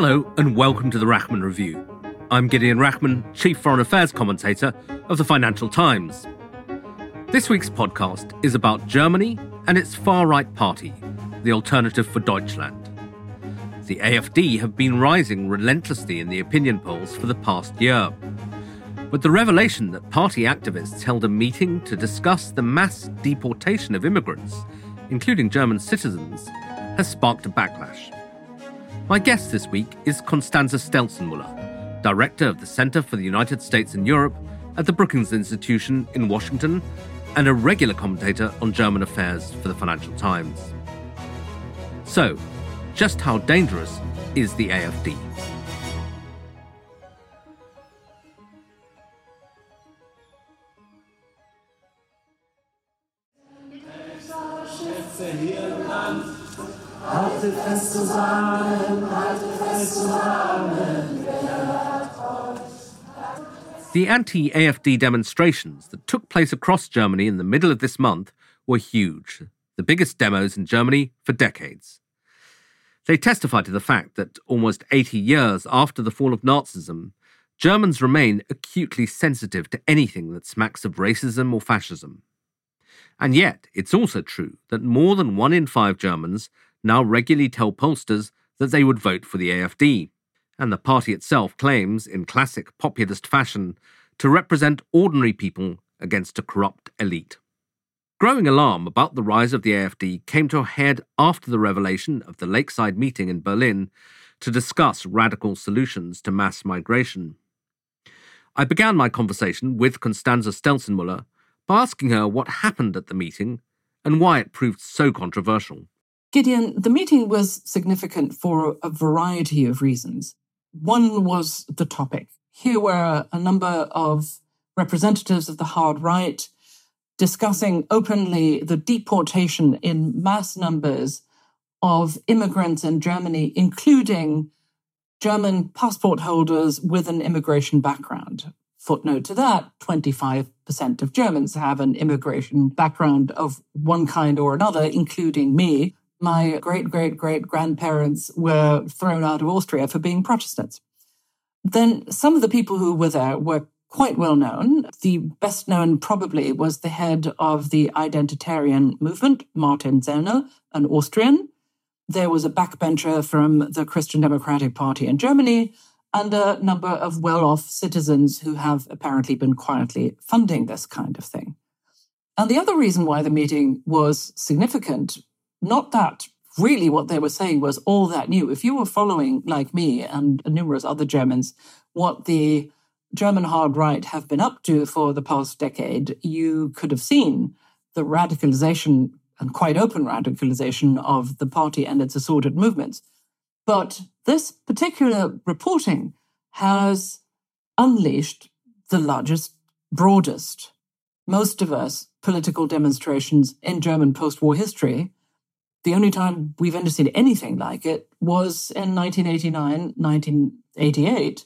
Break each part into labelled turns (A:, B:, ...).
A: Hello, and welcome to the Rachman Review. I'm Gideon Rachman, Chief Foreign Affairs Commentator of the Financial Times. This week's podcast is about Germany and its far right party, the Alternative for Deutschland. The AFD have been rising relentlessly in the opinion polls for the past year. But the revelation that party activists held a meeting to discuss the mass deportation of immigrants, including German citizens, has sparked a backlash. My guest this week is Constanze Stelzenmüller, director of the Center for the United States and Europe at the Brookings Institution in Washington and a regular commentator on German affairs for the Financial Times. So, just how dangerous is the AFD?
B: Haltet fest zusammen, haltet fest zusammen,
A: The anti AFD demonstrations that took place across Germany in the middle of this month were huge, the biggest demos in Germany for decades. They testify to the fact that almost 80 years after the fall of Nazism, Germans remain acutely sensitive to anything that smacks of racism or fascism. And yet, it's also true that more than one in five Germans now regularly tell pollsters that they would vote for the AFD, and the party itself claims, in classic populist fashion, to represent ordinary people against a corrupt elite. Growing alarm about the rise of the AFD came to a head after the revelation of the Lakeside meeting in Berlin to discuss radical solutions to mass migration. I began my conversation with Constanze Stelzenmüller by asking her what happened at the meeting and why it proved so controversial.
C: Gideon, the meeting was significant for a variety of reasons. One was the topic. Here were a number of representatives of the hard right discussing openly the deportation in mass numbers of immigrants in Germany, including German passport holders with an immigration background. Footnote to that 25% of Germans have an immigration background of one kind or another, including me my great great great grandparents were thrown out of Austria for being Protestants. Then some of the people who were there were quite well known. The best known probably was the head of the identitarian movement, Martin Sellner, an Austrian. There was a backbencher from the Christian Democratic Party in Germany, and a number of well off citizens who have apparently been quietly funding this kind of thing. And the other reason why the meeting was significant not that really what they were saying was all that new. If you were following, like me and numerous other Germans, what the German hard right have been up to for the past decade, you could have seen the radicalization and quite open radicalization of the party and its assorted movements. But this particular reporting has unleashed the largest, broadest, most diverse political demonstrations in German post war history the only time we've ever seen anything like it was in 1989, 1988,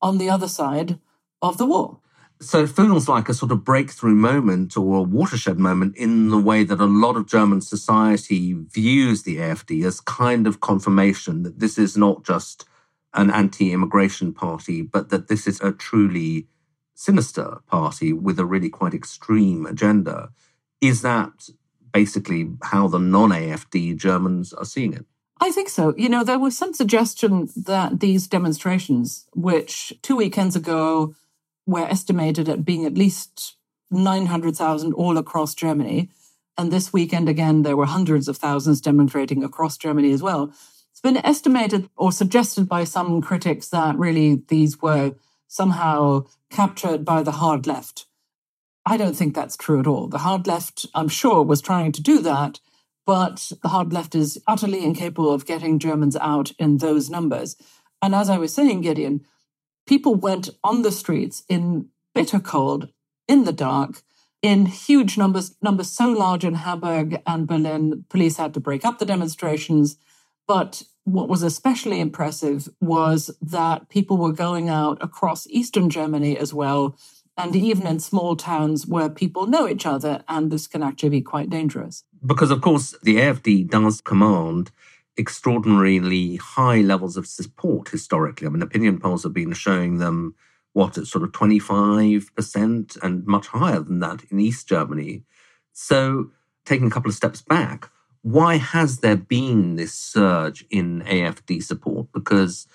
C: on the other side of the war.
A: So it feels like a sort of breakthrough moment or a watershed moment in the way that a lot of German society views the AFD as kind of confirmation that this is not just an anti immigration party, but that this is a truly sinister party with a really quite extreme agenda. Is that basically how the non AFD Germans are seeing it?
C: I think so. You know, there was some suggestion that these demonstrations, which two weekends ago were estimated at being at least 900,000 all across Germany, and this weekend again, there were hundreds of thousands demonstrating across Germany as well. It's been estimated or suggested by some critics that really these were somehow captured by the hard left I don't think that's true at all. The hard left, I'm sure, was trying to do that, but the hard left is utterly incapable of getting Germans out in those numbers. And as I was saying, Gideon, people went on the streets in bitter cold, in the dark, in huge numbers, numbers so large in Hamburg and Berlin, police had to break up the demonstrations. But what was especially impressive was that people were going out across Eastern Germany as well, and even in small towns where people know each other, and this can actually be quite dangerous.
A: Because, of course, the AFD does command extraordinarily high levels of support historically. I mean, opinion polls have been showing them what at sort of 25% and much higher than that in East Germany. So, taking a couple of steps back, why has there been this surge in AFD support? Because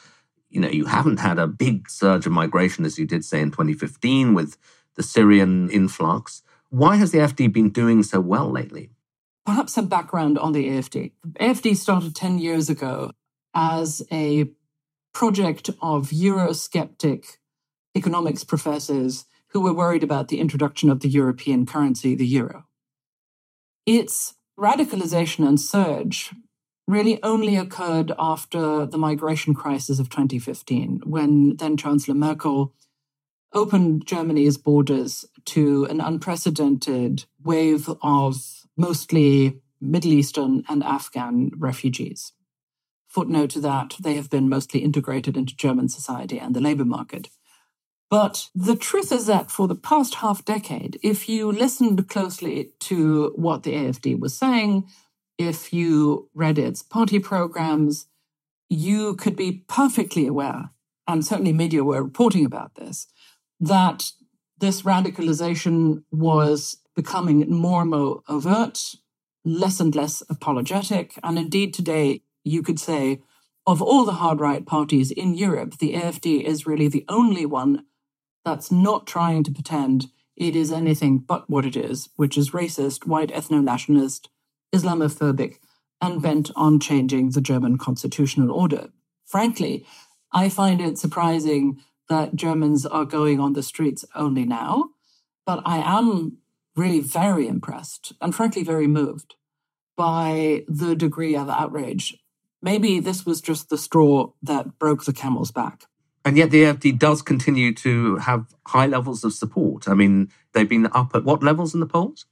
A: you know you haven't had a big surge of migration as you did say in 2015 with the Syrian influx. Why has the AFD been doing so well lately?
C: Perhaps some background on the AFD. The AFD started 10 years ago as a project of Eurosceptic economics professors who were worried about the introduction of the European currency, the euro. Its radicalization and surge really only occurred after the migration crisis of 2015, when then Chancellor Merkel opened Germany's borders to an unprecedented wave of mostly Middle Eastern and Afghan refugees. Footnote to that, they have been mostly integrated into German society and the labor market. But the truth is that for the past half decade, if you listened closely to what the AFD was saying, if you read its party programs, you could be perfectly aware, and certainly media were reporting about this, that this radicalization was becoming more and more overt, less and less apologetic. And indeed, today, you could say, of all the hard right parties in Europe, the AFD is really the only one that's not trying to pretend it is anything but what it is, which is racist, white ethno nationalist, Islamophobic, and bent on changing the German constitutional order. Frankly, I find it surprising that Germans are going on the streets only now, but I am really very impressed and frankly very moved by the degree of outrage. Maybe this was just the straw that broke the camel's back.
A: And yet the AFD does continue to have high levels of support. I mean, they've been up at what levels in the polls?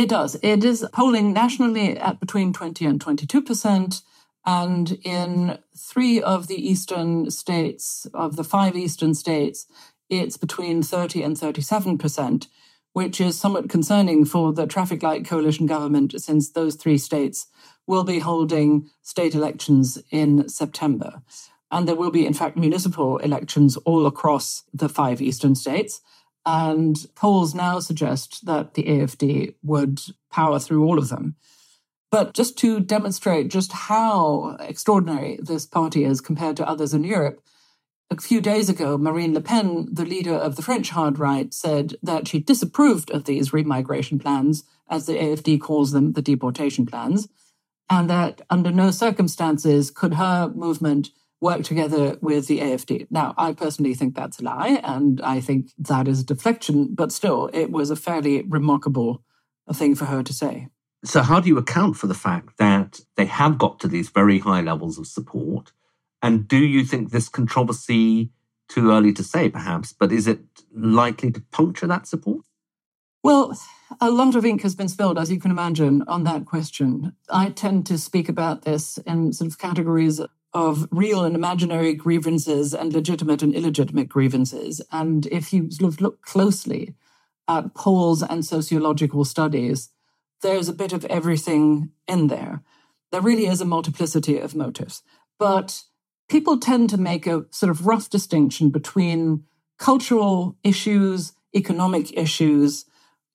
C: It does. It is polling nationally at between 20 and 22%. And in three of the eastern states, of the five eastern states, it's between 30 and 37%, which is somewhat concerning for the traffic light coalition government since those three states will be holding state elections in September. And there will be, in fact, municipal elections all across the five eastern states. And polls now suggest that the AFD would power through all of them. But just to demonstrate just how extraordinary this party is compared to others in Europe, a few days ago, Marine Le Pen, the leader of the French hard right, said that she disapproved of these remigration plans, as the AFD calls them, the deportation plans, and that under no circumstances could her movement work together with the AFD. Now, I personally think that's a lie, and I think that is a deflection, but still, it was a fairly remarkable thing for her to say.
A: So, how do you account for the fact that they have got to these very high levels of support? And do you think this controversy, too early to say perhaps, but is it likely to puncture that support?
C: Well, a lot of ink has been spilled, as you can imagine, on that question. I tend to speak about this in sort of categories of real and imaginary grievances and legitimate and illegitimate grievances. And if you look closely at polls and sociological studies, there's a bit of everything in there. There really is a multiplicity of motives. But people tend to make a sort of rough distinction between cultural issues, economic issues,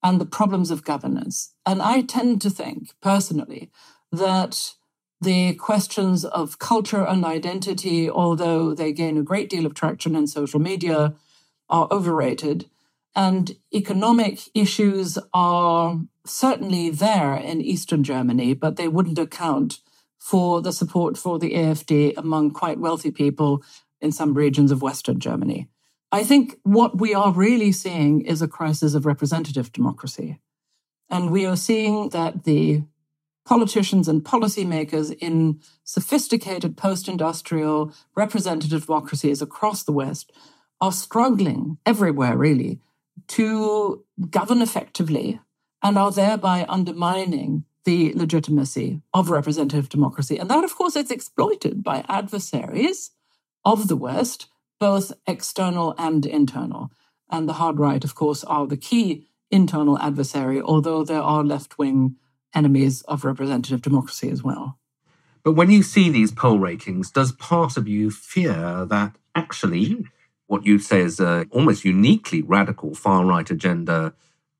C: and the problems of governance. And I tend to think personally that the questions of culture and identity, although they gain a great deal of traction in social media, are overrated. And economic issues are certainly there in Eastern Germany, but they wouldn't account for the support for the AFD among quite wealthy people in some regions of Western Germany. I think what we are really seeing is a crisis of representative democracy. And we are seeing that the politicians and policymakers in sophisticated post industrial representative democracies across the West are struggling everywhere, really, to govern effectively and are thereby undermining the legitimacy of representative democracy. And that, of course, is exploited by adversaries of the West, both external and internal. And the hard right, of course, are the key internal adversary, although there are left wing enemies of representative democracy as well.
A: But when you see these poll rankings, does part of you fear that actually what you say is a almost uniquely radical far right agenda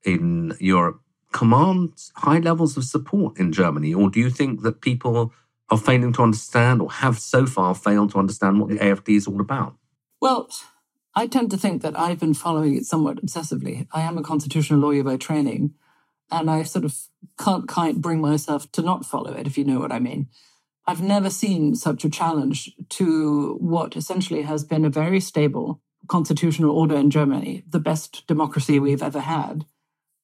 A: in Europe commands high levels of support in Germany? Or do you think that people are failing to understand or have so far failed to understand what the AFD is all about?
C: Well, I tend to think that I've been following it somewhat obsessively. I am a constitutional lawyer by training, and I sort of can't quite bring myself to not follow it, if you know what I mean. I've never seen such a challenge to what essentially has been a very stable constitutional order in Germany, the best democracy we've ever had.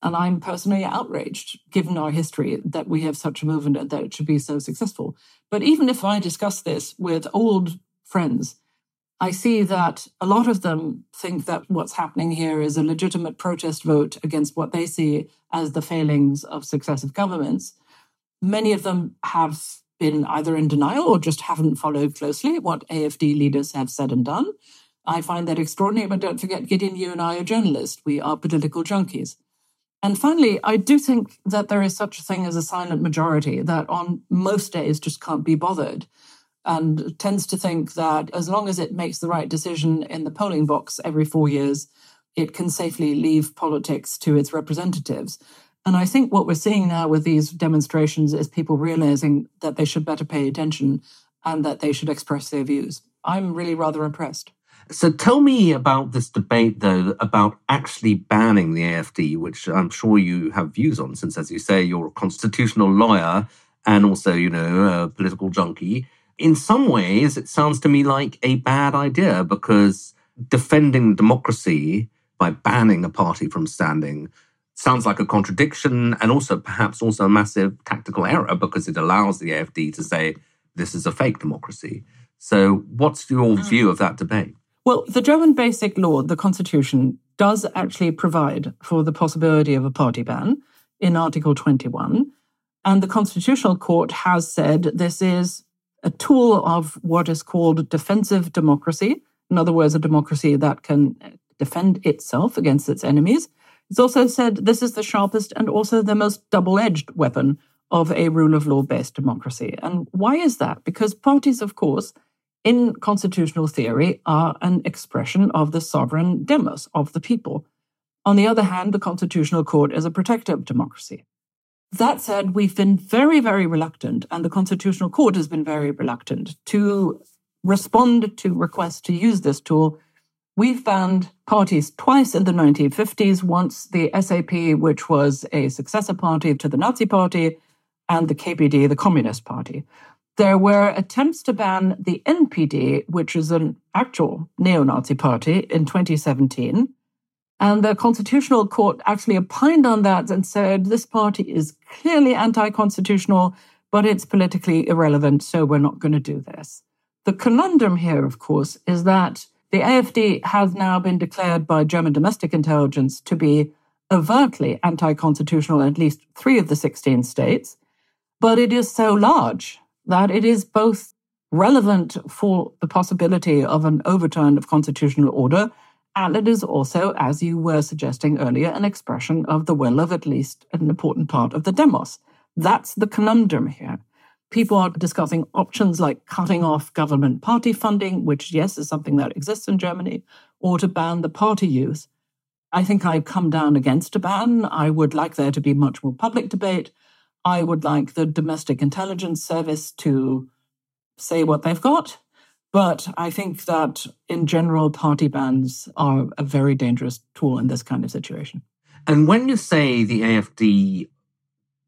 C: And I'm personally outraged, given our history, that we have such a movement that it should be so successful. But even if I discuss this with old friends, I see that a lot of them think that what's happening here is a legitimate protest vote against what they see as the failings of successive governments. Many of them have been either in denial or just haven't followed closely what AFD leaders have said and done. I find that extraordinary, but don't forget, Gideon, you and I are journalists. We are political junkies. And finally, I do think that there is such a thing as a silent majority that on most days just can't be bothered and tends to think that as long as it makes the right decision in the polling box every four years, it can safely leave politics to its representatives. And I think what we're seeing now with these demonstrations is people realizing that they should better pay attention and that they should express their views. I'm really rather impressed.
A: So tell me about this debate, though, about actually banning the AFD, which I'm sure you have views on, since, as you say, you're a constitutional lawyer and also, you know, a political junkie. In some ways, it sounds to me like a bad idea because defending democracy by banning a party from standing sounds like a contradiction and also perhaps also a massive tactical error because it allows the AFD to say this is a fake democracy. So, what's your mm. view of that debate?
C: Well, the German Basic Law, the Constitution, does actually provide for the possibility of a party ban in Article 21. And the Constitutional Court has said this is a tool of what is called defensive democracy. In other words, a democracy that can defend itself against its enemies. It's also said this is the sharpest and also the most double edged weapon of a rule of law based democracy. And why is that? Because parties, of course, in constitutional theory are an expression of the sovereign demos, of the people. On the other hand, the Constitutional Court is a protector of democracy. That said, we've been very, very reluctant, and the Constitutional Court has been very reluctant to respond to requests to use this tool. We've banned parties twice in the 1950s once the SRP, which was a successor party to the Nazi Party, and the KPD, the Communist Party. There were attempts to ban the NPD, which is an actual neo Nazi party, in 2017. And the Constitutional Court actually opined on that and said this party is clearly anti constitutional, but it's politically irrelevant, so we're not going to do this. The conundrum here, of course, is that the AFD has now been declared by German domestic intelligence to be overtly anti constitutional in at least three of the 16 states, but it is so large that it is both relevant for the possibility of an overturn of constitutional order, and is also, as you were suggesting earlier, an expression of the will of at least an important part of the demos. That's the conundrum here. People are discussing options like cutting off government party funding, which, yes, is something that exists in Germany, or to ban the party use. I think I've come down against a ban. I would like there to be much more public debate. I would like the domestic intelligence service to say what they've got. But I think that in general, party bans are a very dangerous tool in this kind of situation.
A: And when you say the AFD,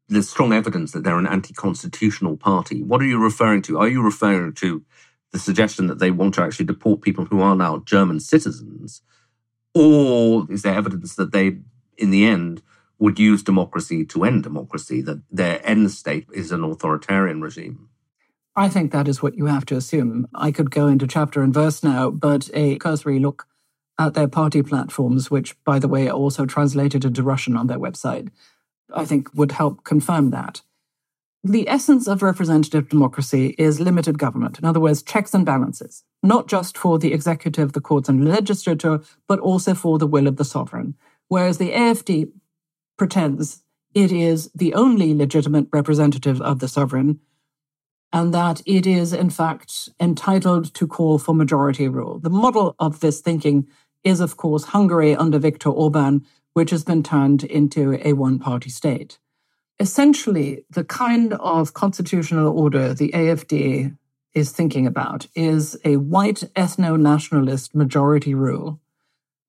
A: there's strong evidence that they're an anti constitutional party, what are you referring to? Are you referring to the suggestion that they want to actually deport people who are now German citizens? Or is there evidence that they, in the end, would use democracy to end democracy, that their end state is an authoritarian regime.
C: I think that is what you have to assume. I could go into chapter and verse now, but a cursory look at their party platforms, which, by the way, are also translated into Russian on their website, I think would help confirm that. The essence of representative democracy is limited government. In other words, checks and balances, not just for the executive, the courts, and legislature, but also for the will of the sovereign. Whereas the AFD pretends it is the only legitimate representative of the sovereign and that it is, in fact, entitled to call for majority rule. The model of this thinking is, of course, Hungary under Viktor Orban, which has been turned into a one party state. Essentially, the kind of constitutional order the AFD is thinking about is a white ethno nationalist majority rule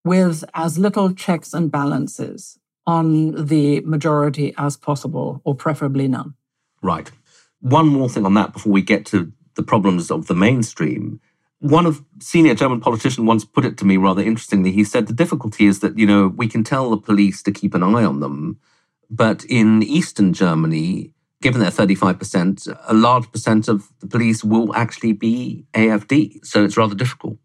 C: with as little checks and balances on the majority as possible, or preferably none.
A: Right. One more thing on that before we get to the problems of the mainstream. One of senior German politician once put it to me rather interestingly. He said the difficulty is that, you know, we can tell the police to keep an eye on them, but in Eastern Germany, given they're 35%, a large percent of the police will actually be AFD. So it's rather difficult.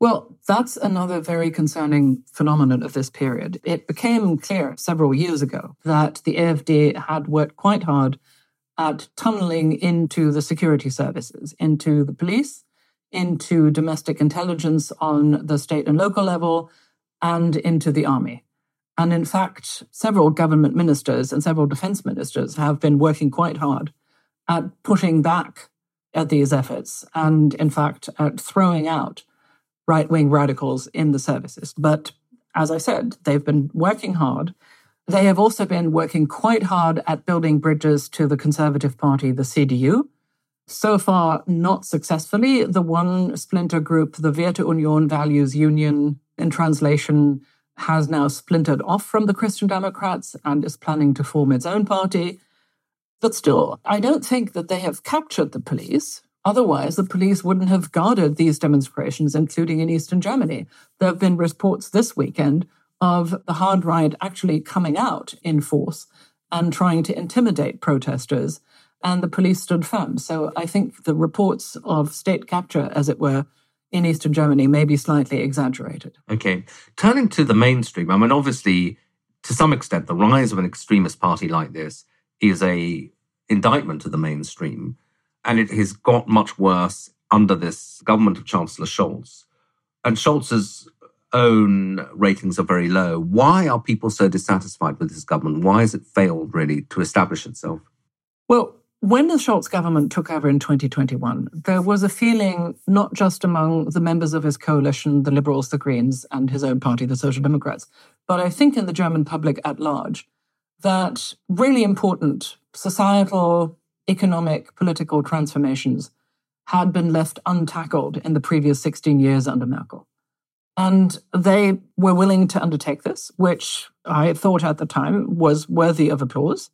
C: Well, that's another very concerning phenomenon of this period. It became clear several years ago that the AFD had worked quite hard at tunneling into the security services, into the police, into domestic intelligence on the state and local level, and into the army. And in fact, several government ministers and several defense ministers have been working quite hard at pushing back at these efforts and, in fact, at throwing out right wing radicals in the services. But as I said, they've been working hard. They have also been working quite hard at building bridges to the Conservative Party, the CDU. So far, not successfully. The one splinter group, the Werteunion Values Union, in translation, has now splintered off from the Christian Democrats and is planning to form its own party. But still, I don't think that they have captured the police. Otherwise, the police wouldn't have guarded these demonstrations, including in Eastern Germany. There have been reports this weekend of the hard right actually coming out in force and trying to intimidate protesters, and the police stood firm. So I think the reports of state capture, as it were, in Eastern Germany may be slightly exaggerated.
A: Okay. Turning to the mainstream, I mean, obviously, to some extent, the rise of an extremist party like this is a indictment to the mainstream and it has got much worse under this government of Chancellor Scholz. And Scholz's own ratings are very low. Why are people so dissatisfied with his government? Why has it failed really to establish itself?
C: Well, when the Scholz government took over in 2021, there was a feeling not just among the members of his coalition, the Liberals, the Greens, and his own party, the Social Democrats, but I think in the German public at large, that really important societal economic, political transformations had been left untackled in the previous 16 years under Merkel. And they were willing to undertake this, which I thought at the time was worthy of applause,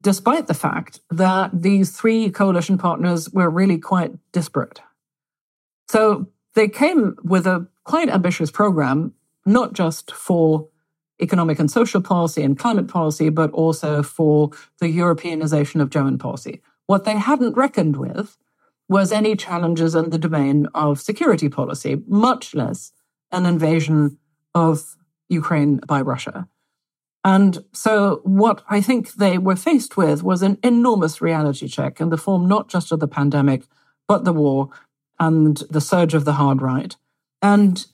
C: despite the fact that these three coalition partners were really quite disparate. So they came with a quite ambitious program, not just for economic and social policy and climate policy, but also for the Europeanization of German policy. What they hadn't reckoned with was any challenges in the domain of security policy, much less an invasion of Ukraine by Russia. And so, what I think they were faced with was an enormous reality check in the form not just of the pandemic, but the war and the surge of the hard right. And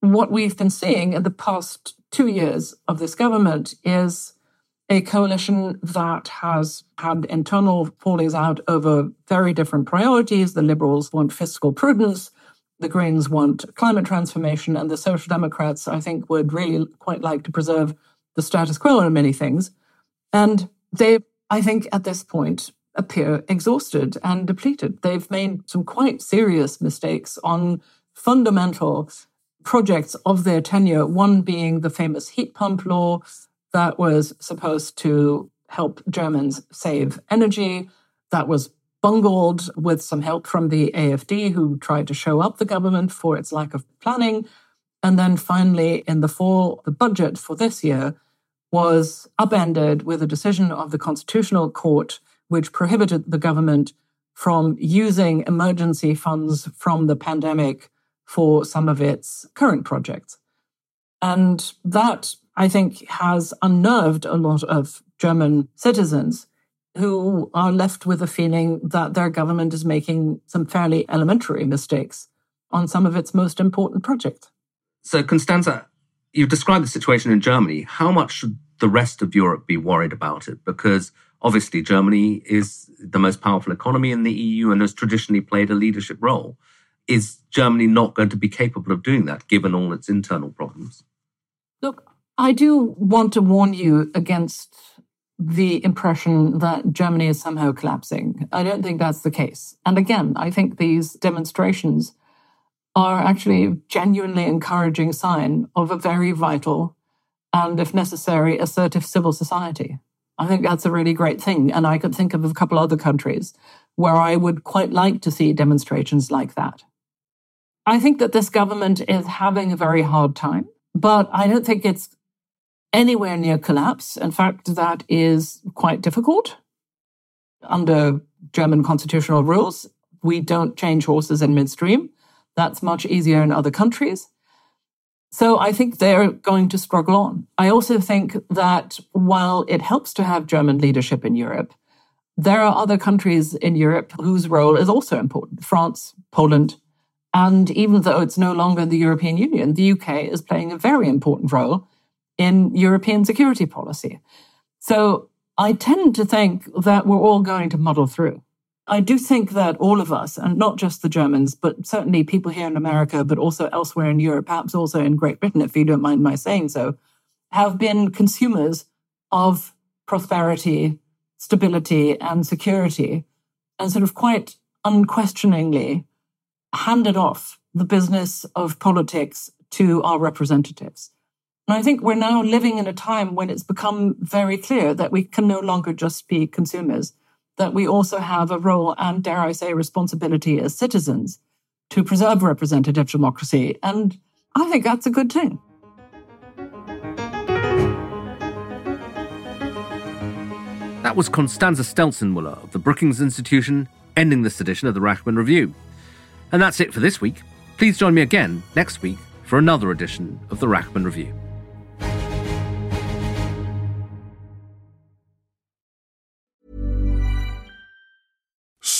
C: what we've been seeing in the past two years of this government is a coalition that has had internal fallings out over very different priorities. The Liberals want fiscal prudence, the Greens want climate transformation, and the Social Democrats, I think, would really quite like to preserve the status quo on many things. And they, I think, at this point, appear exhausted and depleted. They've made some quite serious mistakes on fundamental projects of their tenure, one being the famous heat pump law that was supposed to help Germans save energy. That was bungled with some help from the AFD, who tried to show up the government for its lack of planning. And then finally, in the fall, the budget for this year was upended with a decision of the Constitutional Court, which prohibited the government from using emergency funds from the pandemic for some of its current projects. And that, I think, has unnerved a lot of German citizens who are left with a feeling that their government is making some fairly elementary mistakes on some of its most important projects.
A: So, Constanze, you've described the situation in Germany. How much should the rest of Europe be worried about it? Because obviously, Germany is the most powerful economy in the EU and has traditionally played a leadership role. Is Germany not going to be capable of doing that given all its internal problems?
C: Look, I do want to warn you against the impression that Germany is somehow collapsing. I don't think that's the case. And again, I think these demonstrations are actually a genuinely encouraging sign of a very vital and, if necessary, assertive civil society. I think that's a really great thing. And I could think of a couple other countries where I would quite like to see demonstrations like that. I think that this government is having a very hard time, but I don't think it's anywhere near collapse. In fact, that is quite difficult. Under German constitutional rules, we don't change horses in midstream. That's much easier in other countries. So I think they're going to struggle on. I also think that while it helps to have German leadership in Europe, there are other countries in Europe whose role is also important France, Poland. And even though it's no longer in the European Union, the UK is playing a very important role in European security policy. So I tend to think that we're all going to muddle through. I do think that all of us, and not just the Germans, but certainly people here in America, but also elsewhere in Europe, perhaps also in Great Britain, if you don't mind my saying so, have been consumers of prosperity, stability, and security, and sort of quite unquestioningly handed off the business of politics to our representatives. And I think we're now living in a time when it's become very clear that we can no longer just be consumers, that we also have a role and, dare I say, responsibility as citizens to preserve representative democracy. And I think that's a good thing.
A: That was Constanze Stelzenmüller of the Brookings Institution ending this edition of the Rachman Review. And that's it for this week. Please join me again next week for another edition of the Rachman Review.